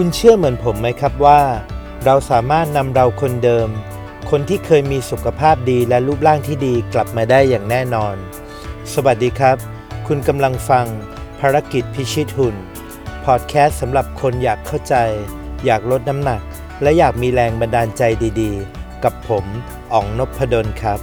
คุณเชื่อเหมือนผมไหมครับว่า เราสามารถนำเราคนเดิม คนที่เคยมีสุขภาพดีและรูปร่างที่ดีกลับมาได้อย่างแน่นอน สวัสดีครับ คุณกำลังฟัง ภารกิจพิชิตหุ่น พอดแคสต์สำหรับคนอยากเข้าใจ อยากลดน้ำหนัก และอยากมีแรงบันดาลใจดีๆ กับผมอ๋องนพดลครับ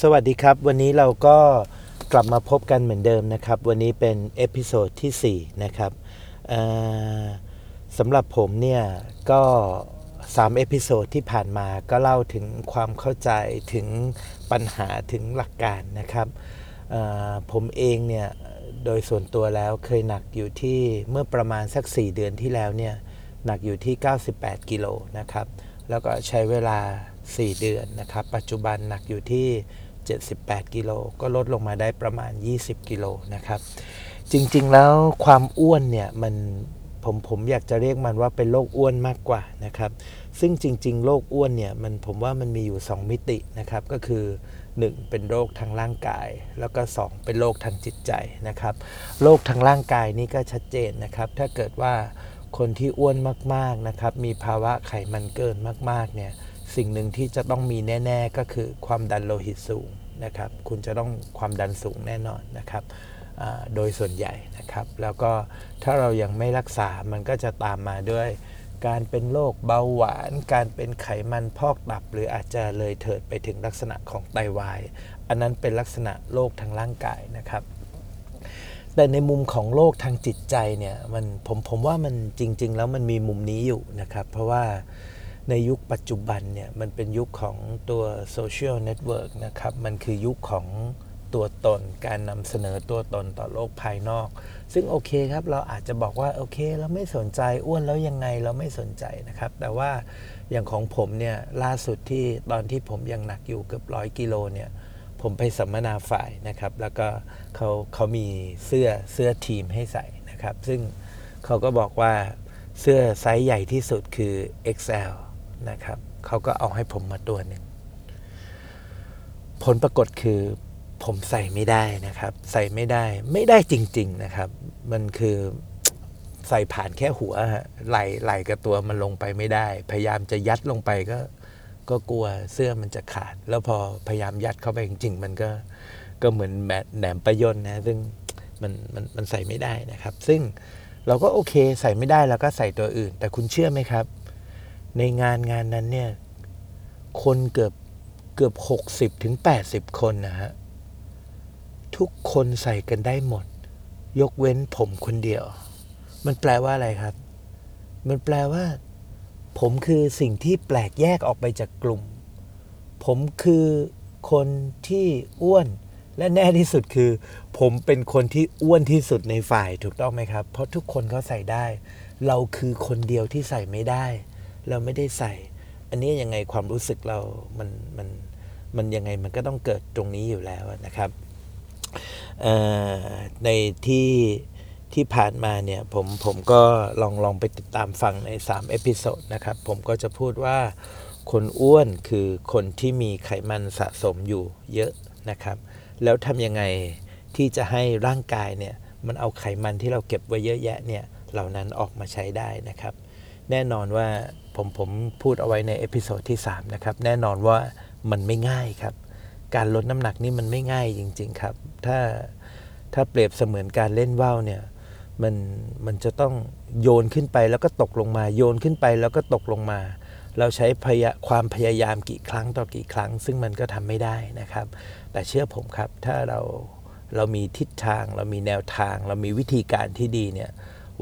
สวัสดีครับ วันนี้เราก็ กลับมาพบกันเหมือนเดิมนะครับ วันนี้เป็น episode ที่ 4 นะครับสำหรับผมเนี่ย ก็ 3 episode ที่ผ่านมาก็เล่าถึงความเข้าใจถึงปัญหาถึงหลักการนะครับผมเองเนี่ย โดยส่วนตัวแล้วเคยหนักอยู่ที่เมื่อประมาณสัก 4 เดือนที่แล้วเนี่ย หนักอยู่ที่ 98 กิโลนะครับ แล้วก็ใช้เวลา 4 เดือนนะครับ ปัจจุบันหนักอยู่ที่ 78 กิโล ก็ลดลงมาได้ประมาณ 20 กิโลนะครับ จริงๆแล้วความอ้วนเนี่ยมันผมผมอยากจะเรียกมันว่าเป็นโรคอ้วนมากกว่านะครับ ซึ่งจริง ๆ โรคอ้วนเนี่ยมันผมว่ามันมีอยู่ 2 มิตินะครับ ก็คือ 1 เป็นโรคทางร่างกาย แล้วก็ 2 เป็นโรคทางจิตใจนะครับ โรคทางร่างกายนี่ก็ชัดเจนนะครับ ถ้าเกิดว่าคนที่อ้วนมากๆนะครับ มีภาวะไขมันเกินมากๆเนี่ย สิ่งหนึ่งที่จะต้องมีแน่ ๆ ก็คือความดันโลหิตสูง นะครับคุณจะต้องความดันสูงแน่นอนนะครับโดยส่วนใหญ่นะครับ แล้วก็ถ้าเรายังไม่รักษามันก็จะตามมาด้วยการเป็นโรคเบาหวาน การเป็นไขมันพอกตับ หรืออาจจะเลยเถิดไปถึงลักษณะของไตวาย อันนั้นเป็นลักษณะโรคทางร่างกายนะครับ แต่ในมุมของโรคทางจิตใจเนี่ยมันผมผมว่ามันจริง ๆ แล้วมันมีมุมนี้อยู่นะครับ เพราะว่า ในยุคปัจจุบันเนี่ยมันเป็นยุคของตัวโซเชียลเน็ตเวิร์กนะครับ มันคือยุคของตัวตนการนำเสนอตัวตนต่อโลกภายนอก ซึ่งโอเคครับเราอาจจะบอกว่าโอเค เราไม่สนใจอ้วนแล้วยังไงเราไม่สนใจนะครับ แต่ว่าอย่างของผมเนี่ยล่าสุดที่ตอนที่ผมยังหนักอยู่เกือบร้อยกิโลเนี่ยผมไปสัมมนาฝ่ายนะครับ แล้วก็เขาเขามีเสื้อเสื้อทีมให้ใส่นะครับ ซึ่งเขาก็บอกว่าเสื้อไซส์ใหญ่ที่สุดคือ XL นะครับเขาก็เอาให้ผมมาตัวหนึ่งผลปรากฏคือผมใส่ไม่ได้นะครับ ใส่ไม่ได้ไม่ได้จริง ๆนะครับ มันคือใส่ผ่านแค่หัวฮะไหลไหลกับตัวมันลงไปไม่ได้ พยายามจะยัดลงไปก็ก็กลัวเสื้อมันจะขาด แล้วพอพยายามยัดเข้าไปจริง ๆ มันก็ก็เหมือนแหมแหนมประยนนะ ซึ่งมันมันมันใส่ไม่ได้นะครับ ซึ่งเราก็โอเคใส่ไม่ได้เราก็ใส่ตัวอื่น แต่คุณเชื่อไหมครับ ในงานงานนั้นเนี่ยคนเกือบเกือบหกสิบถึงแปดสิบคนนะฮะ ทุกคนใส่กันได้หมด ยกเว้นผมคนเดียว มันแปลว่าอะไรครับ มันแปลว่า ผมคือสิ่งที่แปลกแยกออกไปจากกลุ่ม ผมคือคนที่อ้วนและแน่ที่สุดคือ ผมเป็นคนที่อ้วนที่สุดในฝ่ายถูกต้องไหมครับ เพราะทุกคนเขาใส่ได้ เราคือคนเดียวที่ใส่ไม่ได้ เราไม่ได้ใส่ อันนี้ยังไงความรู้สึกเรา มันมันมันยังไงมันก็ต้องเกิดตรงนี้อยู่แล้วนะครับในที่ที่ผ่านมาเนี่ยผมผมก็ลองลองไปติดตามฟังใน3 episode นะครับ ผมก็จะพูดว่าคนอ้วนคือคนที่มีไขมันสะสมอยู่เยอะนะครับ แล้วทำยังไงที่จะให้ร่างกายเนี่ยมันเอาไขมันที่เราเก็บไว้เยอะแยะเนี่ยเหล่านั้นออกมาใช้ได้นะครับ แน่นอนว่า ผมผมพูดเอาไว้ใน episode ที่ 3 นะครับ แน่นอนว่ามันไม่ง่ายครับ การลดน้ำหนักนี่มันไม่ง่ายจริง ๆ ครับ ถ้าถ้าเปรียบเสมือนการเล่นว่าวเนี่ยมันมันจะต้องโยนขึ้นไปแล้วก็ตกลงมา โยนขึ้นไปแล้วก็ตกลงมา เราใช้พยาความพยายามกี่ครั้งต่อกี่ครั้ง ซึ่งมันก็ทำไม่ได้นะครับ แต่เชื่อผมครับถ้าเราเรามีทิศทาง เรามีแนวทาง เรามีวิธีการที่ดีเนี่ย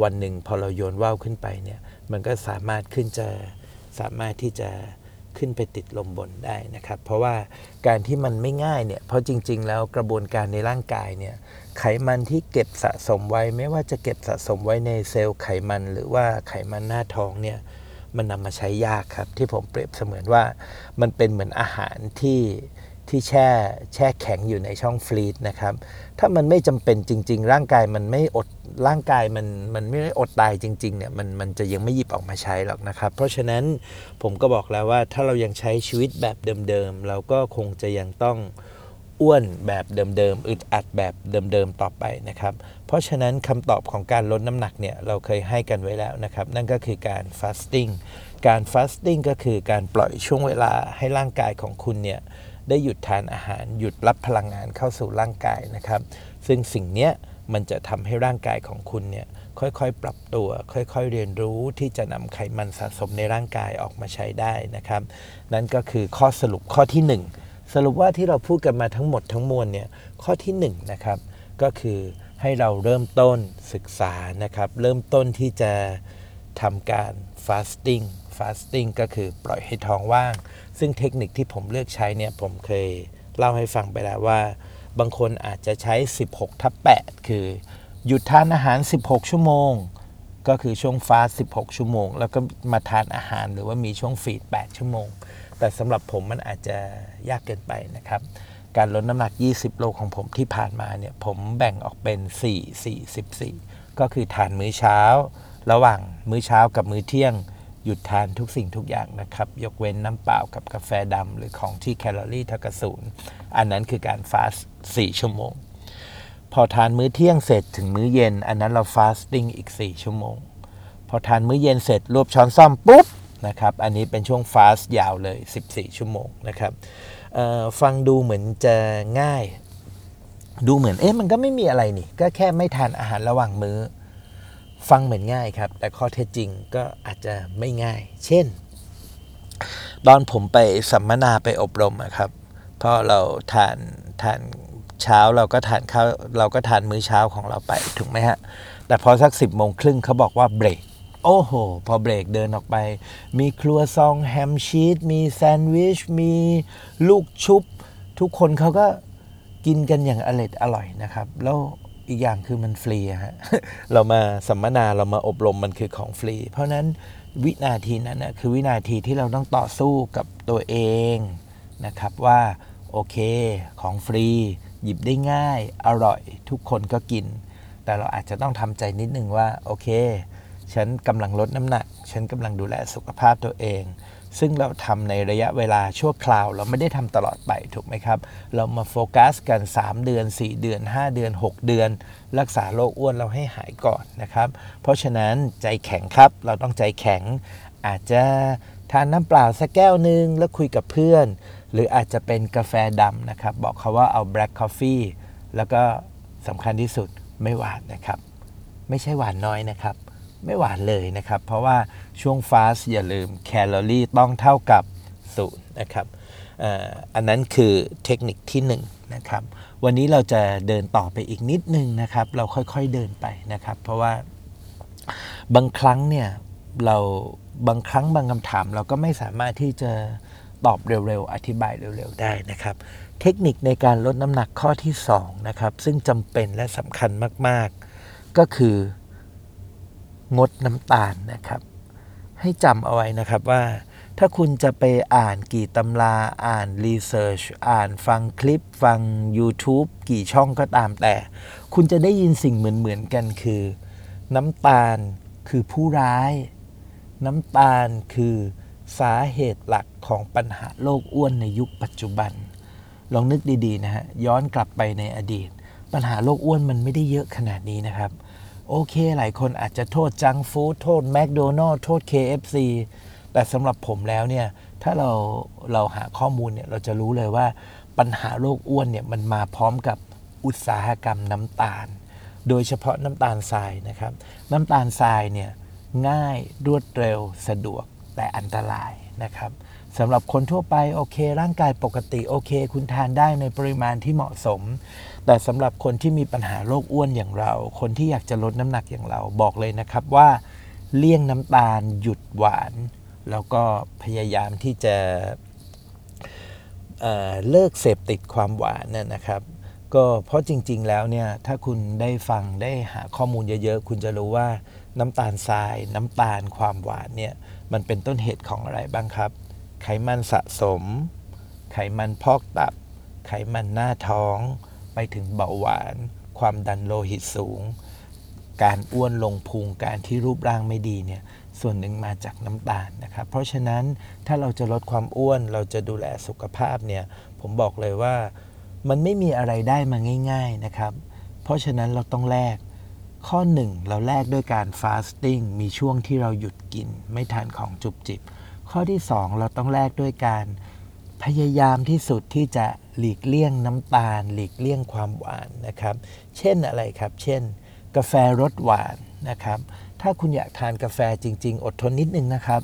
วันหนึ่งพอเราโยนว่าวขึ้นไปเนี่ย มันก็สามารถขึ้นจะสามารถที่จะขึ้นไปติดลมบนได้นะครับ เพราะว่าการที่มันไม่ง่ายเนี่ยเพราะจริง ๆ แล้วกระบวนการในร่างกายเนี่ยไขมันที่เก็บสะสมไว้ ไม่ว่าจะเก็บสะสมไว้ในเซลล์ไขมันหรือว่าไขมันหน้าท้องเนี่ยมันนำมาใช้ยากครับ ที่ผมเปรียบเสมือนว่ามันเป็นเหมือนอาหารที่ ที่แช่แช่แข็งอยู่ในช่องฟรีซนะครับ ถ้ามันไม่จำเป็นจริง ๆ ร่างกายมันไม่อดร่างกายมันมันไม่ได้อดตายจริงๆเนี่ยมันมันจะยังไม่หยิบออกมาใช้หรอกนะครับ เพราะฉะนั้นผมก็บอกแล้วว่าถ้าเรายังใช้ชีวิตแบบเดิมๆเราก็คงจะยังต้องอ้วนแบบเดิมๆอึดอัดแบบเดิมๆต่อไปนะครับ เพราะฉะนั้นคำตอบของการลดน้ำหนักเนี่ยเราเคยให้กันไว้แล้วนะครับ นั่นก็คือการ fasting การ fasting ก็คือการปล่อยช่วงเวลาให้ร่างกายของคุณเนี่ย ได้หยุดทานอาหาร หยุดรับพลังงานเข้าสู่ร่างกายนะครับ ซึ่งสิ่งนี้มันจะทำให้ร่างกายของคุณเนี่ยค่อยๆ ปรับตัว ค่อยๆ เรียนรู้ที่จะนำไขมันสะสมในร่างกายออกมาใช้ได้นะครับ นั่นก็คือข้อสรุปข้อที่ 1 สรุปว่าที่เราพูดกันมาทั้งหมดทั้งมวลเนี่ยข้อที่1นะครับก็คือให้เราเริ่มต้นศึกษานะครับ เริ่มต้นที่จะทำการ fasting fasting ก็คือปล่อยให้ท้องว่าง ซึ่งเทคนิคที่ผมเลือกใช้เนี่ยผมเคยเล่าให้ฟังไปแล้วว่า บางคนอาจจะใช้ 16ทับ8คือ หยุดทานอาหาร 16 ชั่วโมง ก็คือช่วงฟาส16 ชั่วโมง แล้วก็มาทานอาหารหรือว่ามีช่วงฟีด 8 ชั่วโมง แต่สำหรับผมมันอาจจะยากเกินไปนะครับ การลดน้ำหนัก 20 โลของผมที่ผ่านมาเนี่ยผมแบ่งออกเป็น 4 4 14 ก็คือทานมื้อเช้า ระหว่างมื้อเช้ากับมื้อเที่ยง หยุดทานทุกสิ่งทุกอย่างนะครับ ยกเว้นน้ำเปล่ากับกาแฟดำหรือของที่แคลอรี่เท่ากับศูนย์อันนั้นคือการฟาส4ชั่วโมง พอทานมื้อเที่ยงเสร็จถึงมื้อเย็น อันนั้นเราฟาสติ้งอีก 4 ชั่วโมง พอทานมื้อเย็นเสร็จรวบช้อนซ่อมปุ๊บนะครับ อันนี้เป็นช่วงฟาสยาวเลย 14 ชั่วโมงนะครับฟังดูเหมือนจะง่าย ดูเหมือนเอ๊ะมันก็ไม่มีอะไรนี่ ก็แค่ไม่ทานอาหารระหว่างมื้อ ฟังเหมือนง่ายครับ แต่ข้อเท็จจริงก็อาจจะไม่ง่าย เช่น ตอนผมไปสัมมนาไปอบรมอะครับเพราะเราทานทานเช้าเราก็ทานข้าวเราก็ทานมื้อเช้าของเราไปถูกไหมฮะ แต่พอสักสิบโมงครึ่งเขาบอกว่าเบรก โอ้โห พอเบรกเดินออกไป มีครัวซองแฮมชีสมีแซนด์วิช มีลูกชุบ ทุกคนเขาก็กินกันอย่างอร่อยอร่อยนะครับ แล้ว อีกอย่างคือมันฟรีอะฮะเรามาสัมมนาเรามาอบรมมันคือของฟรี เพราะฉะนั้นวินาทีนั้นนะคือวินาทีที่เราต้องต่อสู้กับตัวเองนะครับว่าโอเคของฟรี หยิบได้ง่าย อร่อย ทุกคนก็กิน แต่เราอาจจะต้องทำใจนิดนึงว่าโอเค ฉันกำลังลดน้ำหนัก ฉันกำลังดูแลสุขภาพตัวเอง ซึ่งเราทำในระยะเวลาชั่วคราว เราไม่ได้ทำตลอดไปถูกไหมครับ เรามาโฟกัสกัน 3 เดือน 4 เดือน 5 เดือน 6 เดือน รักษาโรคอ้วนเราให้หายก่อนนะครับ เพราะฉะนั้นใจแข็งครับเราต้องใจแข็ง อาจจะทานน้ำเปล่าสักแก้วหนึ่งแล้วคุยกับเพื่อน หรืออาจจะเป็นกาแฟดำนะครับ บอกเขาว่าเอา black coffee แล้วก็สำคัญที่สุดไม่หวานนะครับ ไม่ใช่หวานน้อยนะครับ ไม่หวานเลยนะครับ เพราะว่าช่วงฟาสอย่าลืมแคลอรี่ต้องเท่ากับศูนย์นะครับอันนั้นคือเทคนิคที่1นงนะครับวันนี้เราจะเดินต่อไปอีกนิดนึงนะครับ เราค่อยๆเดินไปนะครับ เพราะว่าบางครั้งเนี่ยเราบางครั้งบางคำถาม เราก็ไม่สามารถที่จะตอบเร็วๆ อธิบายเร็วๆ ได้นะครับ เทคนิคในการลดน้ำหนักข้อที่2นะครับซึ่งจำเป็นและสำคัญมากๆ ก็คือ งดน้ำตาลนะครับ ให้จำเอาไว้นะครับว่า ถ้าคุณจะไปอ่านกี่ตำราอ่านรีเสิร์ชอ่านฟังคลิปฟัง YouTube กี่ช่องก็ตามแต่ คุณจะได้ยินสิ่งเหมือนๆกันคือ น้ำตาลคือผู้ร้าย น้ำตาลคือสาเหตุหลักของปัญหาโรคอ้วนในยุคปัจจุบัน ลองนึกดีๆนะฮะย้อนกลับไปในอดีต ปัญหาโรคอ้วนมันไม่ได้เยอะขนาดนี้นะครับ โอเค หลายคนอาจจะโทษจังฟู้ดโทษแมคโดนัลล์โทษ KFC แต่สำหรับผมแล้วเนี่ยถ้าเราเราหาข้อมูลเนี่ยเราจะรู้เลยว่าปัญหาโรคอ้วนเนี่ยมันมาพร้อมกับอุตสาหกรรมน้ำตาล โดยเฉพาะน้ำตาลทรายนะครับ น้ำตาลทรายเนี่ยง่ายรวดเร็วสะดวก แต่อันตรายนะครับสำหรับคนทั่วไปโอเค ร่างกายปกติโอเค คุณทานได้ในปริมาณที่เหมาะสม แต่สำหรับคนที่มีปัญหาโรคอ้วนอย่างเรา คนที่อยากจะลดน้ำหนักอย่างเราบอกเลยนะครับว่าเลี่ยงน้ำตาล หยุดหวาน แล้วก็พยายามที่จะเเลิกเสพติดความหวานน่นะครับ ก็เพราะจริง ๆ แล้วเนี่ยถ้าคุณได้ฟังได้หาข้อมูลเยอะ ๆ คุณจะรู้ว่า น้ำตาลทราย น้ำตาลความหวานเนี่ยมันเป็นต้นเหตุของอะไรบ้างครับ ไขมันสะสม ไขมันพอกตับ ไขมันหน้าท้อง ไปถึงเบาหวาน ความดันโลหิตสูง การอ้วนลงพุงการที่รูปร่างไม่ดีเนี่ยส่วนหนึ่งมาจากน้ำตาลนะครับ เพราะฉะนั้นถ้าเราจะลดความอ้วนเราจะดูแลสุขภาพเนี่ยผมบอกเลยว่ามันไม่มีอะไรได้มาง่าย ๆนะครับ เพราะฉะนั้นเราต้องแลก ข้อหนึ่งเราแลกด้วยการฟาสติ้งมีช่วงที่เราหยุดกิน ไม่ทานของจุบจิบ ข้อที่สองเราต้องแลกด้วยการพยายามที่สุดที่จะหลีกเลี่ยงน้ำตาล หลีกเลี่ยงความหวานนะครับ เช่นอะไรครับ เช่น กาแฟรสหวานนะครับ ถ้าคุณอยากทานกาแฟจริง ๆ อดทนนิดนึงนะครับ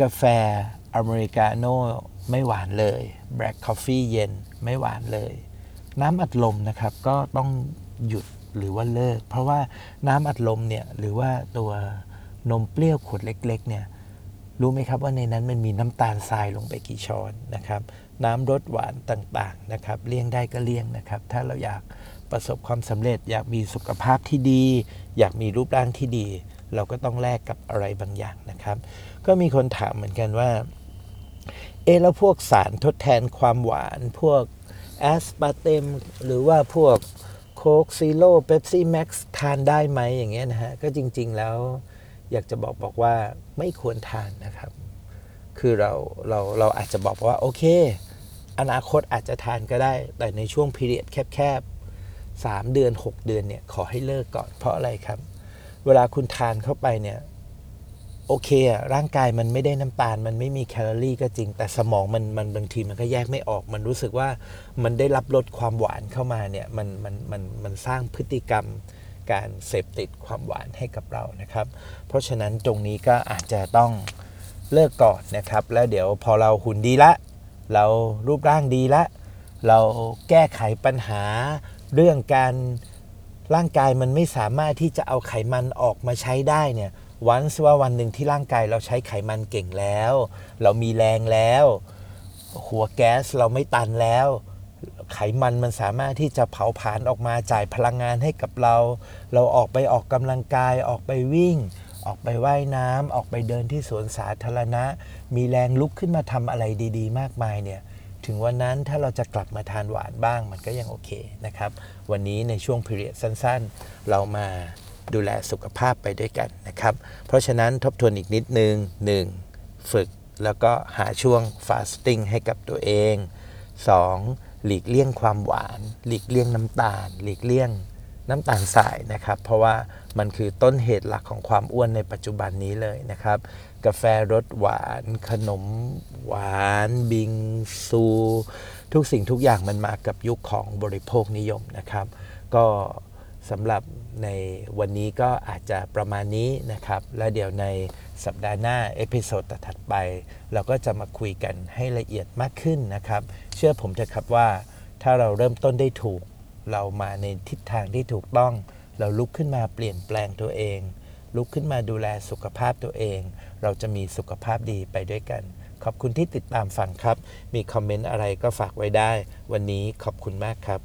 กาแฟอเมริกาโน่ไม่หวานเลยแบล็ k คอฟฟี่เย็นไม่หวานเลย น้ำอัดลมนะครับก็ต้องหยุด หรือว่าเลิก เพราะว่าน้ำอัดลมเนี่ยหรือว่าตัวนมเปรี้ยวขวดเล็ก ๆ เนี่ยรู้ไหมครับว่าในนั้นมันมีน้ำตาลทรายลงไปกี่ช้อนนะครับน้ำรสหวานต่างๆนะครับเลี่ยงได้ก็เลี่ยงนะครับ ถ้าเราอยากประสบความสำเร็จ อยากมีสุขภาพที่ดี อยากมีรูปร่างที่ดี เราก็ต้องแลกกับอะไรบางอย่างนะครับ ก็มีคนถามเหมือนกันว่าเอแล้วพวกสารทดแทนความหวาน พวกแอสปาร์เตมหรือว่าพวก Coke Zero Pepsi Max ทานได้ไหมอย่างเงี้ยนะฮะ ก็จริง ๆ แล้วอยากจะบอกบอกว่าไม่ควรทานนะครับ คือเราเราเราอาจจะบอกว่า โอเค อนาคตอาจจะทานก็ได้ แต่ในช่วงพีเรียดแคบๆ3เดือน 6 เดือนเนี่ยขอให้เลิกก่อนเพราะอะไรครับ เวลาคุณทานเข้าไปเนี่ย โอเคอะร่างกายมันไม่ได้น้ำตาล มันไม่มีแคลอรี่ก็จริง แต่สมองมันมันบางทีมันก็แยกไม่ออก มันรู้สึกว่ามันได้รับรสความหวานเข้ามาเนี่ยมันมันมันมันสร้างพฤติกรรมการเสพติดความหวานให้กับเรานะครับ เพราะฉะนั้นตรงนี้ก็อาจจะต้องเลิกก่อนนะครับ แล้วเดี๋ยวพอเราหุ่นดีละ เรารูปร่างดีละ เราแก้ไขปัญหาเรื่องการร่างกายมันไม่สามารถที่จะเอาไขมันออกมาใช้ได้เนี่ย วันสว่าวันหนึ่งที่ร่างกายเราใช้ไขมันเก่งแล้ว เรามีแรงแล้ว หัวแก๊สเราไม่ตันแล้ว ไขมันมันสามารถที่จะเผาผลาญออกมาจ่ายพลังงานให้กับเรา เราออกไปออกกำลังกายออกไปวิ่ง ออกไปว่ายน้ำออกไปเดินที่สวนสาธารณะ มีแรงลุกขึ้นมาทำอะไรดี ๆ มากมายเนี่ยถึงวันนั้นถ้าเราจะกลับมาทานหวานบ้างมันก็ยังโอเคนะครับ วันนี้ในช่วงพีเรียสั้น ๆ เรามา ดูแลสุขภาพไปด้วยกันนะครับ เพราะฉะนั้นทบทวนอีกนิดนึง 1. ฝึกแล้วก็หาช่วงฟาสติ้งให้กับตัวเอง 2. หลีกเลี่ยงความหวาน หลีกเลี่ยงน้ำตาล หลีกเลี่ยงน้ำตาลทรายนะครับ เพราะว่ามันคือต้นเหตุหลักของความอ้วนในปัจจุบันนี้เลยนะครับ กาแฟรสหวาน ขนมหวาน บิงซู ทุกสิ่งทุกอย่างมันมากับยุคของบริโภคนิยมนะครับ ก็ สำหรับในวันนี้ก็อาจจะประมาณนี้นะครับ แล้วเดี๋ยวในสัปดาห์หน้า episode ถัดไป เราก็จะมาคุยกันให้ละเอียดมากขึ้นนะครับ เชื่อผมเถอะครับว่า ถ้าเราเริ่มต้นได้ถูก เรามาในทิศทางที่ถูกต้อง เราลุกขึ้นมาเปลี่ยนแปลงตัวเอง ลุกขึ้นมาดูแลสุขภาพตัวเอง เราจะมีสุขภาพดีไปด้วยกัน ขอบคุณที่ติดตามฟังครับ มีคอมเมนต์อะไรก็ฝากไว้ได้ วันนี้ขอบคุณมากครับ